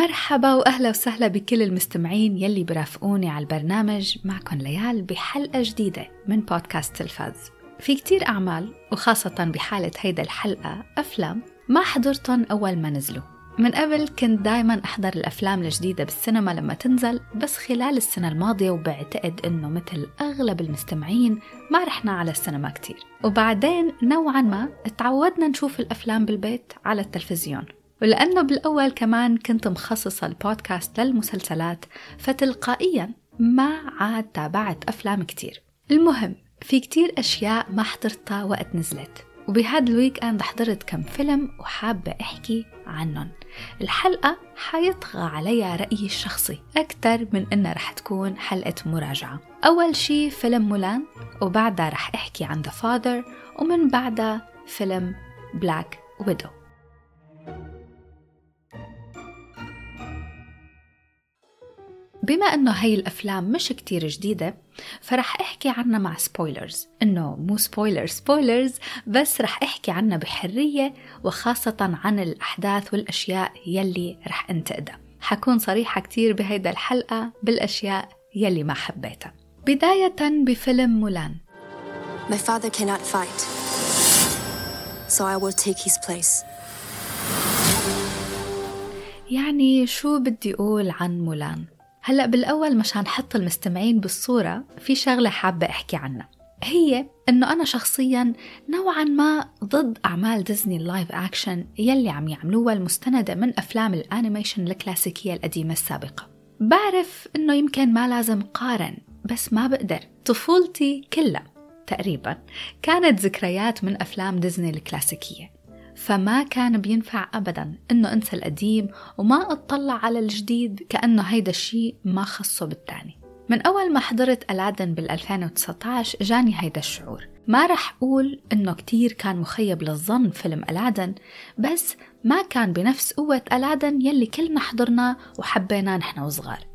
مرحبا وأهلا وسهلا بكل المستمعين يلي برافقوني على البرنامج معكم ليال بحلقة جديدة من بودكاست تلفاز. في كتير أعمال وخاصة بحالة هيدا الحلقة أفلام ما حضرتهم أول ما نزلوا. من قبل كنت دايما أحضر الأفلام الجديدة بالسينما لما تنزل بس خلال السنة الماضية وبعتقد إنه مثل أغلب المستمعين ما رحنا على السينما كتير وبعدين نوعا ما تعودنا نشوف الأفلام بالبيت على التلفزيون ولأنه بالأول كمان كنت مخصصة البودكاست للمسلسلات فتلقائيا ما عاد تابعت أفلام كتير. المهم في كتير أشياء ما حضرتها وقت نزلت. وبهذا الويك أند حضرت كم فيلم وحابة أحكي عنهم. الحلقة حيطغى عليها رأيي الشخصي أكثر من إنها رح تكون حلقة مراجعة. أول شي فيلم مولان وبعدها رح أحكي عن The Father ومن بعدها فيلم Black Widow بما إنه هي الأفلام مش كتير جديدة فرح أحكي عنها مع spoilers إنه مو spoiler spoilers بس رح أحكي عنها بحرية وخاصة عن الأحداث والأشياء يلي رح أنتقدها. حكون صريحة كتير بهيدا الحلقة بالأشياء يلي ما حبيتها. بداية بفيلم Mulan. My father cannot fight. So I will take his place. يعني شو بدي أقول عن Mulan؟ هلأ بالأول مشان حط المستمعين بالصورة في شغلة حابة أحكي عنها. هي إنه أنا شخصيا نوعا ما ضد أعمال ديزني ال live action يلي عم يعملوها المستندة من أفلام ال animation الكلاسيكية القديمة السابقة. بعرف إنه يمكن ما لازم قارن بس ما بقدر. طفولتي كلها تقريبا كانت ذكريات من أفلام ديزني الكلاسيكية. فما كان بينفع أبدا إنه أنسى القديم وما أطلع على الجديد كأنه هيدا الشيء ما خصه بالتاني. من أول ما حضرت ألادن بال 2019 جاني هيدا الشعور. ما رح أقول إنه كتير كان مخيب للظن فيلم ألادن بس ما كان بنفس قوة ألادن يلي كلنا حضرناه وحبيناه نحن وصغار.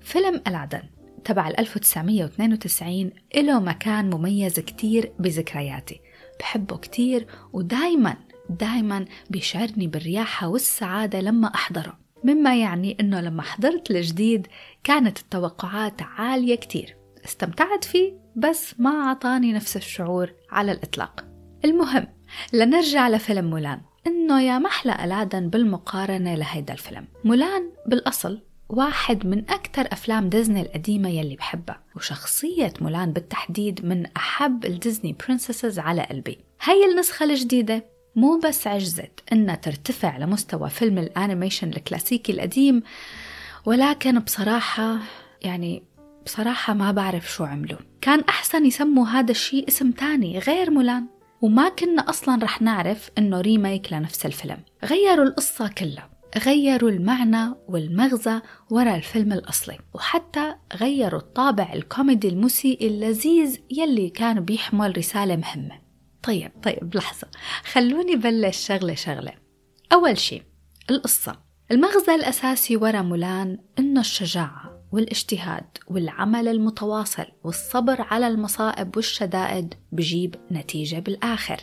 فيلم ألادن تبع 1992 له مكان مميز كتير بذكرياتي. بحبه كتير ودايما دائما بيشعرني بالرياحة والسعادة لما أحضره. مما يعني أنه لما حضرت الجديد كانت التوقعات عالية كتير. استمتعت فيه بس ما أعطاني نفس الشعور على الإطلاق. المهم لنرجع لفيلم مولان. إنه يا محلى ألادن بالمقارنة لهيدا الفيلم. مولان بالأصل واحد من أكثر أفلام ديزني القديمة يلي بحبها وشخصية مولان بالتحديد من أحب ال Disney princesses على قلبي. هاي النسخة الجديدة مو بس عجزت إنها ترتفع لمستوى فيلم ال animation الكلاسيكي القديم ولكن بصراحة يعني بصراحة ما بعرف شو عملوا. كان أحسن يسموا هذا الشيء اسم تاني غير مولان. وما كنا أصلا رح نعرف إنه ريميك لنفس الفيلم. غيروا القصة كلها. غيروا المعنى والمغزى وراء الفيلم الأصلي. وحتى غيروا الطابع الكوميدي المسيء اللذيذ يلي كان بيحمل رسالة مهمة. طيب طيب لحظة. خلوني بلش شغلة شغلة. أول شيء القصة. المغزى الأساسي ورا مولان إنه الشجاعة والاجتهاد والعمل المتواصل والصبر على المصائب والشدائد بجيب نتيجة بالآخر.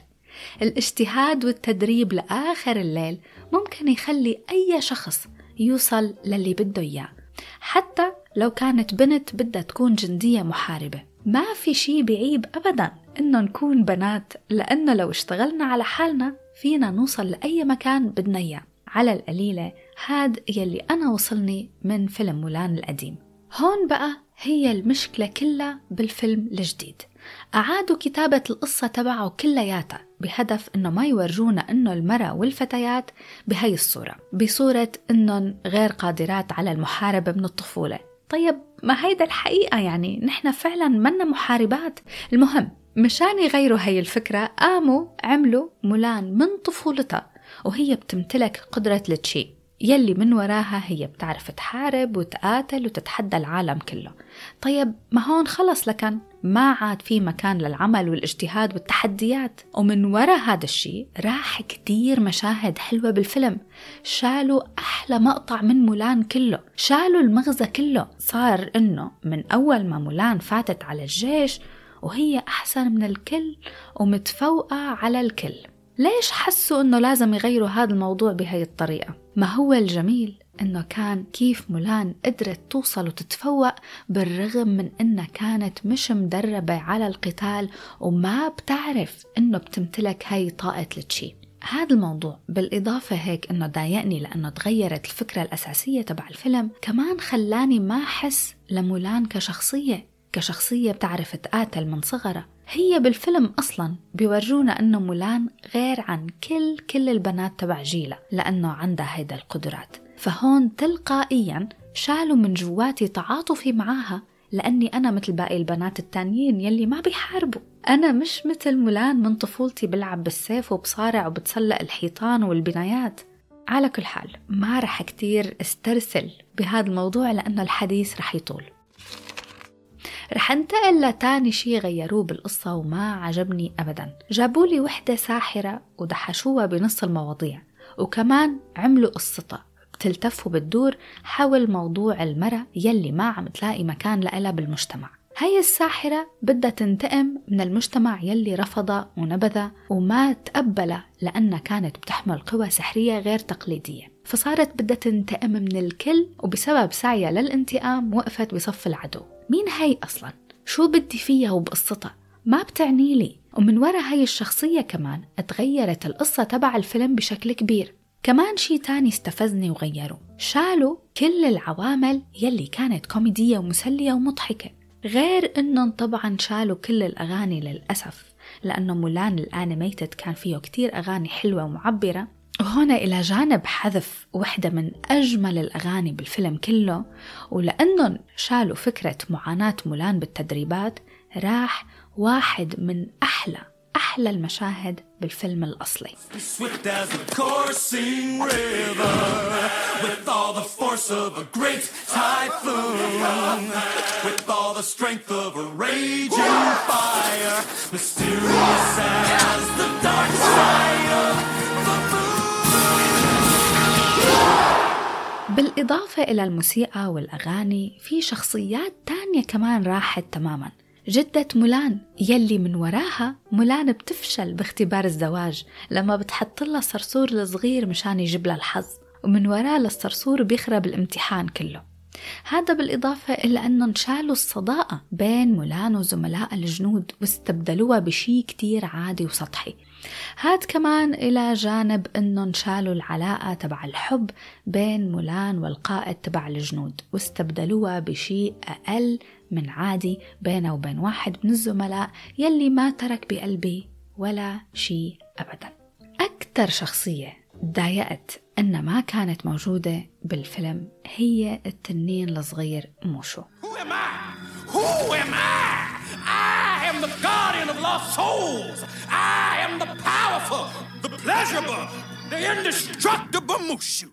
الاجتهاد والتدريب لآخر الليل ممكن يخلي أي شخص يوصل للي بده إياه. حتى لو كانت بنت بدها تكون جندية محاربة ما في شي بعيب أبدا. إنه نكون بنات لأنه لو اشتغلنا على حالنا فينا نوصل لأي مكان بدنا إياه. على القليلة هاد يلي أنا وصلني من فيلم مولان القديم. هون بقى هي المشكلة كلها بالفيلم الجديد. أعادوا كتابة القصة تبعه كلياتها بهدف إنه ما يورجونا إنه المرأة والفتيات بهي الصورة بصورة إنهم غير قادرات على المحاربة من الطفولة. طيب ما هيدا الحقيقة يعني؟ نحن فعلا منا محاربات. المهم مشان يغيروا هي الفكرة. قاموا عملوا مولان من طفولتها وهي بتمتلك قدرة التشي يلي من وراها هي بتعرف تحارب وتقاتل وتتحدى العالم كله. طيب ما هون خلص لكن ما عاد في مكان للعمل والاجتهاد والتحديات. ومن ورا هذا الشيء راح كتير مشاهد حلوة بالفيلم. شالوا أحلى مقطع من مولان كله. شالوا المغزى كله. صار إنه من أول ما مولان فاتت على الجيش وهي أحسن من الكل ومتفوقة على الكل. ليش حسوا إنه لازم يغيروا هذا الموضوع بهي الطريقة؟ ما هو الجميل إنه كان كيف مولان قدرت توصل وتتفوق بالرغم من إنها كانت مش مدربة على القتال وما بتعرف إنه بتمتلك هاي طاقة التشي هذا الموضوع بالإضافة هيك إنه ضايقني لأنه تغيرت الفكرة الأساسية تبع الفيلم. كمان خلاني ما أحس لمولان كشخصية كشخصية بتعرف تقاتل من صغرها. هي بالفيلم أصلا بيورجونا أنه مولان غير عن كل كل البنات تبع جيلها لأنه عندها هيدا القدرات. فهون تلقائيا شالوا من جواتي تعاطفي معاها لأني أنا مثل باقي البنات التانيين يلي ما بيحاربوا. أنا مش مثل مولان من طفولتي بلعب بالسيف وبصارع وبتسلق الحيطان والبنايات. على كل حال ما رح كتير استرسل بهذا الموضوع لأنه الحديث رح يطول. رح انتقل لتاني شي غيروه بالقصة وما عجبني أبدا. جابولي وحدة ساحرة ودحشوها بنص المواضيع وكمان عملوا قصتها. بتلتف وبتدور حول موضوع المرأة يلي ما عم تلاقي مكان لها بالمجتمع. هاي الساحرة بدها تنتقم من المجتمع يلي رفضها ونبذها وما تقبلها لأنها كانت بتحمل قوى سحرية غير تقليدية. فصارت بدها تنتقم من الكل وبسبب سعيها للانتقام وقفت بصف العدو. مين هاي أصلا؟ شو بدي فيها وبقصتها؟ ما بتعني لي. ومن وراء هاي الشخصية كمان تغيرت القصة تبع الفيلم بشكل كبير. كمان شي تاني استفزني وغيره. شالوا كل العوامل يلي كانت كوميدية ومسلية ومضحكة. غير إنهم طبعا شالوا كل الأغاني للأسف لأنه مولان الأنيميتد كان فيه كتير أغاني حلوة ومعبرة. وهنا إلى جانب حذف وحدة من أجمل الأغاني بالفيلم كله ولأنهم شالوا فكرة معاناة مولان بالتدريبات راح واحد من أحلى أحلى المشاهد بالفيلم الأصلي. بالإضافة إلى الموسيقى والأغاني في شخصيات تانية كمان راحت تماماً. جدة مولان يلي من وراها مولان بتفشل باختبار الزواج لما بتحط لها صرصور الصغير مشان يجيب لها الحظ ومن وراه للصرصور بيخرب الامتحان كله. هذا بالإضافة إلى أنهم شالوا الصداقة بين مولان وزملاء الجنود واستبدلوها بشي كتير عادي وسطحي. هاد كمان إلى جانب أنهم شالوا العلاقة تبع الحب بين مولان والقائد تبع الجنود واستبدلوها بشيء أقل من عادي بينه وبين واحد من الزملاء يلي ما ترك بقلبي ولا شيء أبدا أكثر شخصية تضايقت أن ما كانت موجودة بالفيلم هي التنين الصغير موشو Who am I? Who am I? Am the guardian of lost souls. I am the powerful, the pleasurable, the indestructible Mushu.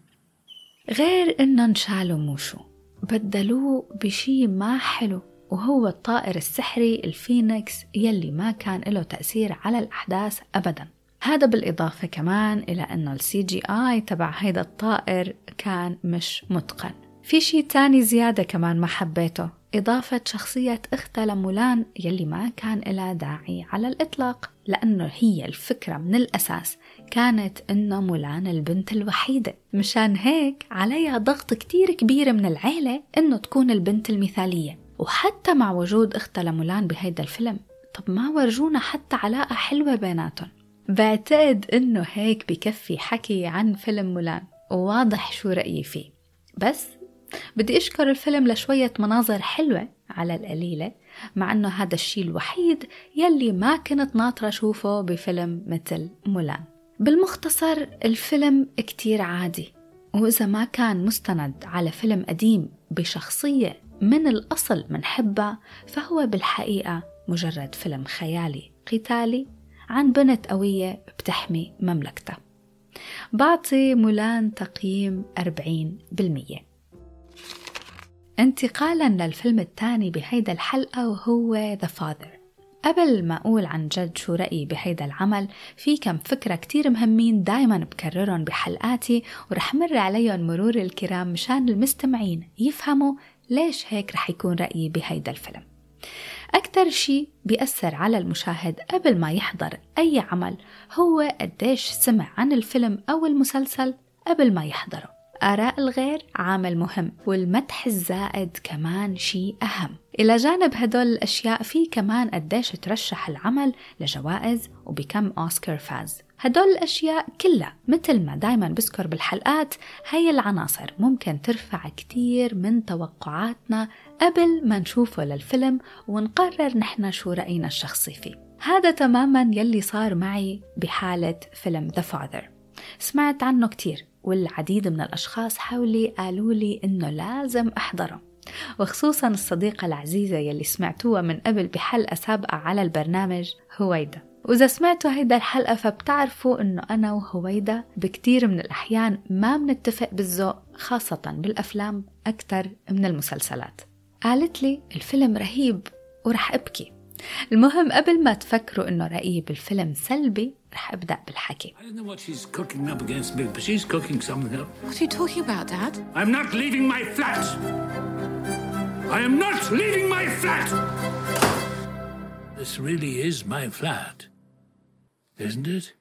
غير إنه إنه شالوا موشو بدلوه بشي ما حلو وهو الطائر السحري الفينيكس يلي ما كان له تأثير على الأحداث أبدا هذا بالإضافة كمان إلى أنه ال CGI تبع هيدا الطائر كان مش متقن في شي تاني زيادة كمان ما حبيته إضافة شخصية أختها لمولان يلي ما كان لها داعي على الإطلاق لأنه هي الفكرة من الأساس كانت إنه مولان البنت الوحيدة. مشان هيك عليها ضغط كتير كبير من العيلة إنه تكون البنت المثالية. وحتى مع وجود أختها لمولان بهيدا الفيلم طب ما ورجونا حتى علاقة حلوة بيناتهم. بعتقد إنه هيك بكفي حكي عن فيلم مولان وواضح شو رأيي فيه. بس بدي أشكر الفيلم لشوية مناظر حلوة على القليلة مع أنه هذا الشيء الوحيد يلي ما كنت ناطرة أشوفه بفيلم مثل مولان. بالمختصر الفيلم كتير عادي وإذا ما كان مستند على فيلم قديم بشخصية من الأصل منحبها فهو بالحقيقة مجرد فيلم خيالي قتالي عن بنت قوية بتحمي مملكتها. بعطي مولان تقييم 40% انتقالا للفيلم الثاني بهيدا الحلقة وهو The Father. قبل ما أقول عن جد شو رأيي بهيدا العمل في كم فكرة كتير مهمين دايما بكررهم بحلقاتي ورح مر عليهم مرور الكرام مشان المستمعين يفهموا ليش هيك رح يكون رأيي بهيدا الفيلم. أكثر شيء بيأثر على المشاهد قبل ما يحضر أي عمل هو قديش سمع عن الفيلم أو المسلسل قبل ما يحضره. آراء الغير عامل مهم والمدح الزائد كمان شيء أهم. إلى جانب هدول الأشياء في كمان قديش ترشح العمل لجوائز وبكم أوسكار فاز. هدول الأشياء كلها مثل ما دايما بذكر بالحلقات هي العناصر ممكن ترفع كتير من توقعاتنا قبل ما نشوفه للفيلم ونقرر نحن شو رأينا الشخصي فيه. هذا تماما يلي صار معي بحالة فيلم The Father. سمعت عنه كتير. والعديد من الأشخاص حولي قالوا لي إنه لازم أحضره. وخصوصا الصديقة العزيزة يلي سمعتوها من قبل بحلقة سابقة على البرنامج هويدا. وإذا سمعتوا هيدا الحلقة فبتعرفوا إنه أنا وهويدا بكتير من الأحيان ما بنتفق بالذوق خاصة بالأفلام أكثر من المسلسلات. قالت لي الفيلم رهيب ورح أبكي. المهم قبل ما تفكروا إنه رأيي بالفيلم سلبي رح أبدأ بالحكي I don't know what she's cooking up against me, but she's cooking something up. What are you talking about, Dad? I'm not leaving my flat! I am not leaving my flat! This really is my flat, isn't it?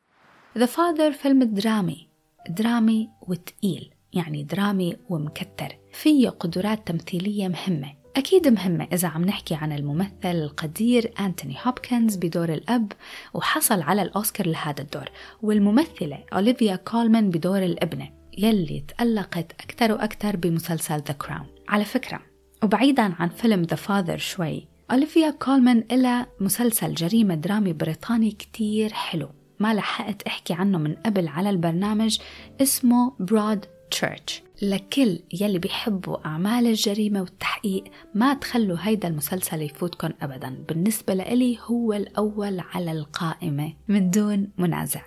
The Father فيلم درامي درامي وتقيل يعني درامي ومكتر فيه قدرات تمثيلية مهمة أكيد مهمة إذا عم نحكي عن الممثل القدير أنتوني هوبكنز بدور الأب وحصل على الأوسكار لهذا الدور والممثلة أوليفيا كولمان بدور الابنة يلي تألقت أكثر وأكثر بمسلسل The Crown على فكرة وبعيدا عن فيلم The Father شوي أوليفيا كولمان إلها مسلسل جريمة درامي بريطاني كتير حلو ما لحقت أحكي عنه من قبل على البرنامج اسمه Broadchurch لكل يلي بيحبوا أعمال الجريمة والتحقيق ما تخلوا هيدا المسلسل يفوتكم أبدا. بالنسبة لإلي هو الأول على القائمة من دون منازع.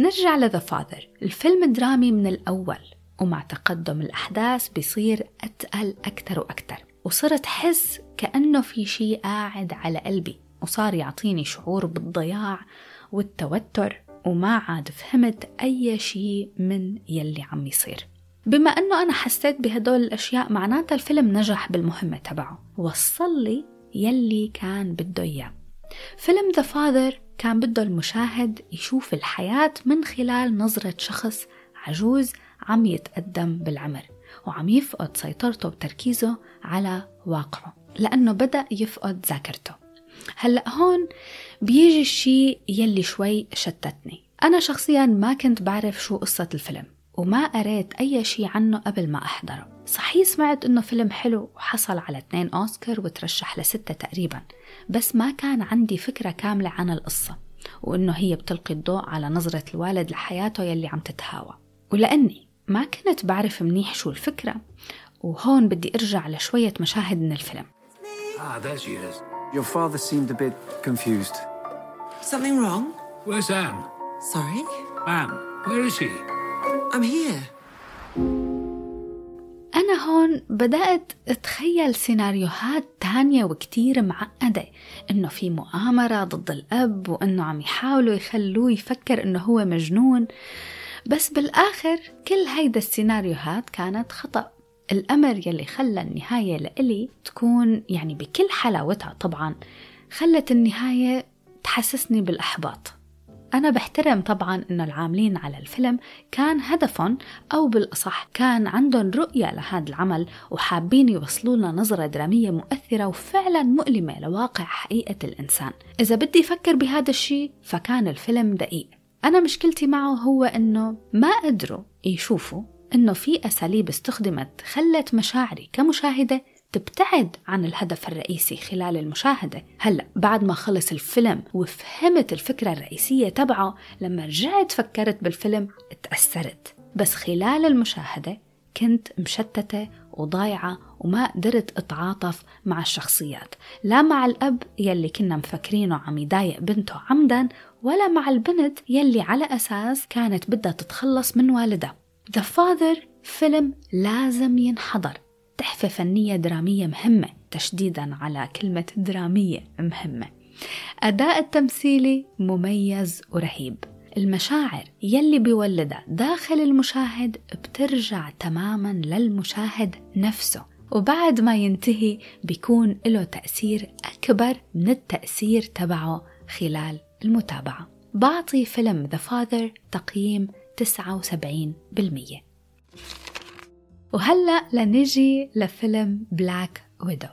نرجع لذا فاذر الفيلم درامي من الأول ومع تقدم الأحداث بيصير أتقل أكثر وأكثر. وصرت حس كأنه في شيء قاعد على قلبي وصار يعطيني شعور بالضياع والتوتر وما عاد فهمت أي شيء من يلي عم يصير. بما أنه أنا حسيت بهدول الأشياء معناتها الفيلم نجح بالمهمة تبعه. وصل لي يلي كان بده إياه. فيلم ذا فاذر كان بده المشاهد يشوف الحياة من خلال نظرة شخص عجوز عم يتقدم بالعمر وعم يفقد سيطرته وتركيزه على واقعه لأنه بدأ يفقد ذاكرته. هلأ هون بيجي الشيء يلي شوي شتتني. أنا شخصيا ما كنت بعرف شو قصة الفيلم. وما قريت أي شيء عنه قبل ما أحضره صحيح سمعت إنه فيلم حلو وحصل على اثنين أوسكار وترشح لستة تقريبا بس ما كان عندي فكرة كاملة عن القصة وإنه هي بتلقي الضوء على نظرة الوالد لحياته يلي عم تتهاوى ولأني ما كنت بعرف منيح شو الفكرة وهون بدي أرجع لشوية مشاهد من الفيلم Ah, there she is. Your father seemed a bit confused. Something wrong? Where's Anne? Sorry? Anne, where is she? I'm here. أنا هون بدأت أتخيل سيناريوهات تانية وكتير معقدة إنه في مؤامرة ضد الأب وإنه عم يحاولوا يخلوه يفكر إنه هو مجنون. بس بالآخر كل هيدا السيناريوهات كانت خطأ. الأمر يلي خلى النهاية لإلي تكون يعني بكل حلاوتها طبعا خلت النهاية تحسسني بالإحباط. أنا بحترم طبعا إنه العاملين على الفيلم كان هدفهم أو بالأصح كان عندهم رؤية لهذا العمل وحابين يوصلوا لنا نظرة درامية مؤثرة وفعلا مؤلمة لواقع حقيقة الإنسان. إذا بدي أفكر بهذا الشيء فكان الفيلم دقيق. أنا مشكلتي معه هو إنه ما قدروا يشوفوا إنه في أساليب استخدمت خلت مشاعري كمشاهدة تبتعد عن الهدف الرئيسي خلال المشاهدة. هلأ بعد ما خلص الفيلم وفهمت الفكرة الرئيسية تبعه لما رجعت فكرت بالفيلم تأثرت. بس خلال المشاهدة كنت مشتتة وضايعة وما قدرت أتعاطف مع الشخصيات. لا مع الأب يلي كنا مفكرينه عم يضايق بنته عمدا ولا مع البنت يلي على أساس كانت بدها تتخلص من والدها. The Father فيلم لازم ينحضر. تحفة فنية درامية مهمة تشديدا على كلمة درامية مهمة. أداء التمثيلي مميز ورهيب. المشاعر يلي بيولدها داخل المشاهد بترجع تماما للمشاهد نفسه وبعد ما ينتهي بيكون له تأثير أكبر من التأثير تبعه خلال المتابعة. بعطي فيلم The Father تقييم 79% وهلأ لنجي لفيلم بلاك ويدو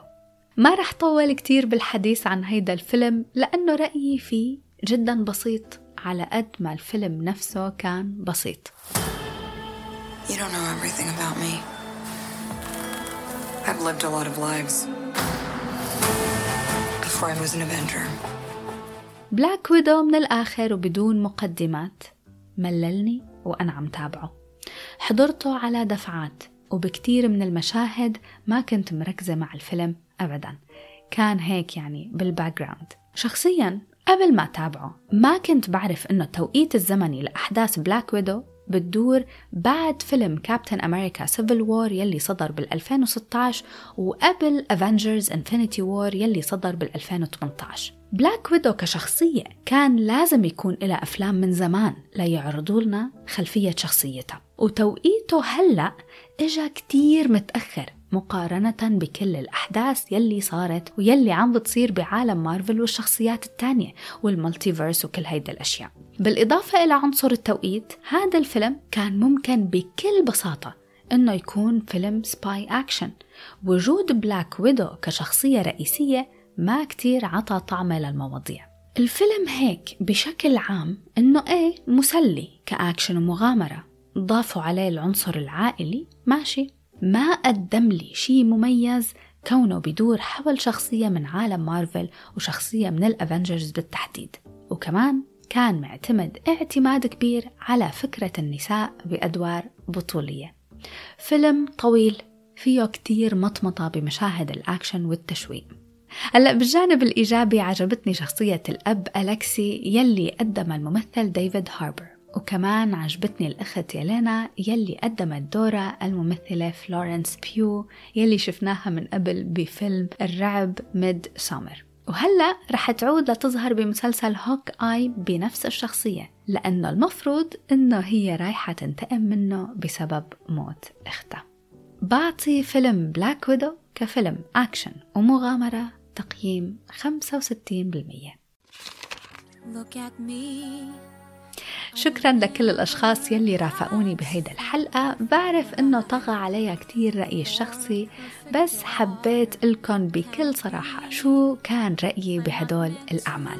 ما رح طول كتير بالحديث عن هيدا الفيلم لأنه رأيي فيه جدا بسيط على قد ما الفيلم نفسه كان بسيط. You don't know everything about me. I've lived a lot of lives before I was an Avenger. Black Widow من الآخر وبدون مقدمات. مللني وأنا عم تابعه. حضرته على دفعات. وبكتير من المشاهد ما كنت مركزة مع الفيلم أبدا. كان هيك يعني بال background شخصيا قبل ما أتابعه ما كنت بعرف إنه التوقيت الزمني لأحداث Black Widow بتدور بعد فيلم Captain America Civil War يلي صدر بال 2016 وقبل Avengers Infinity War يلي صدر بال 2018 Black Widow كشخصية كان لازم يكون لها أفلام من زمان ليعرضوا لنا خلفية شخصيتها. وتوقيته هلأ إجا كتير متأخر مقارنة بكل الأحداث يلي صارت ويلي عم بتصير بعالم مارفل والشخصيات التانية وال multiverse وكل هيدا الأشياء. بالإضافة إلى عنصر التوقيت هذا الفيلم كان ممكن بكل بساطة إنه يكون فيلم spy action وجود Black Widow كشخصية رئيسية ما كتير عطى طعمه للمواضيع. الفيلم هيك بشكل عام إنه إيه مسلي كأكشن ومغامرة. ضافوا عليه العنصر العائلي ماشي. ما قدم لي شيء مميز كونه بدور حول شخصية من عالم مارفل وشخصية من ال Avengers بالتحديد. وكمان كان معتمد اعتماد كبير على فكرة النساء بأدوار بطولية. فيلم طويل فيه كتير مطمطة بمشاهد الأكشن والتشويق. هلأ بالجانب الإيجابي عجبتني شخصية الأب ألكسي يلي قدمه الممثل ديفيد هاربر. وكمان عجبتني الأخت يلينا يلي قدمت دورها الممثلة فلورنس بيو يلي شفناها من قبل بفيلم الرعب Midsommar. وهلأ رح تعود لتظهر بمسلسل Hawkeye بنفس الشخصية لأنه المفروض إنه هي رايحة تنتقم منه بسبب موت أختها. بعطي فيلم Black Widow كفيلم أكشن ومغامرة تقييم 65% Look at me. شكرا لكل الأشخاص يلي رافقوني بهيدا الحلقة. بعرف إنه طغى عليها كتير رأيي الشخصي بس حبيت لكم بكل صراحة شو كان رأيي بهدول الأعمال.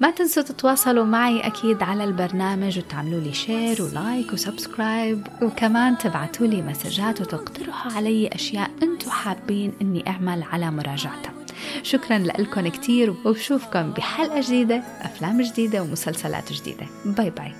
ما تنسوا تتواصلوا معي أكيد على البرنامج وتعملوا لي share و like و subscribe. وكمان تبعتوا لي مسجات وتقترحوا علي أشياء أنتوا حابين إني أعمل على مراجعتها شكرا لكم كتير وبشوفكم بحلقة جديدة أفلام جديدة ومسلسلات جديدة. bye bye.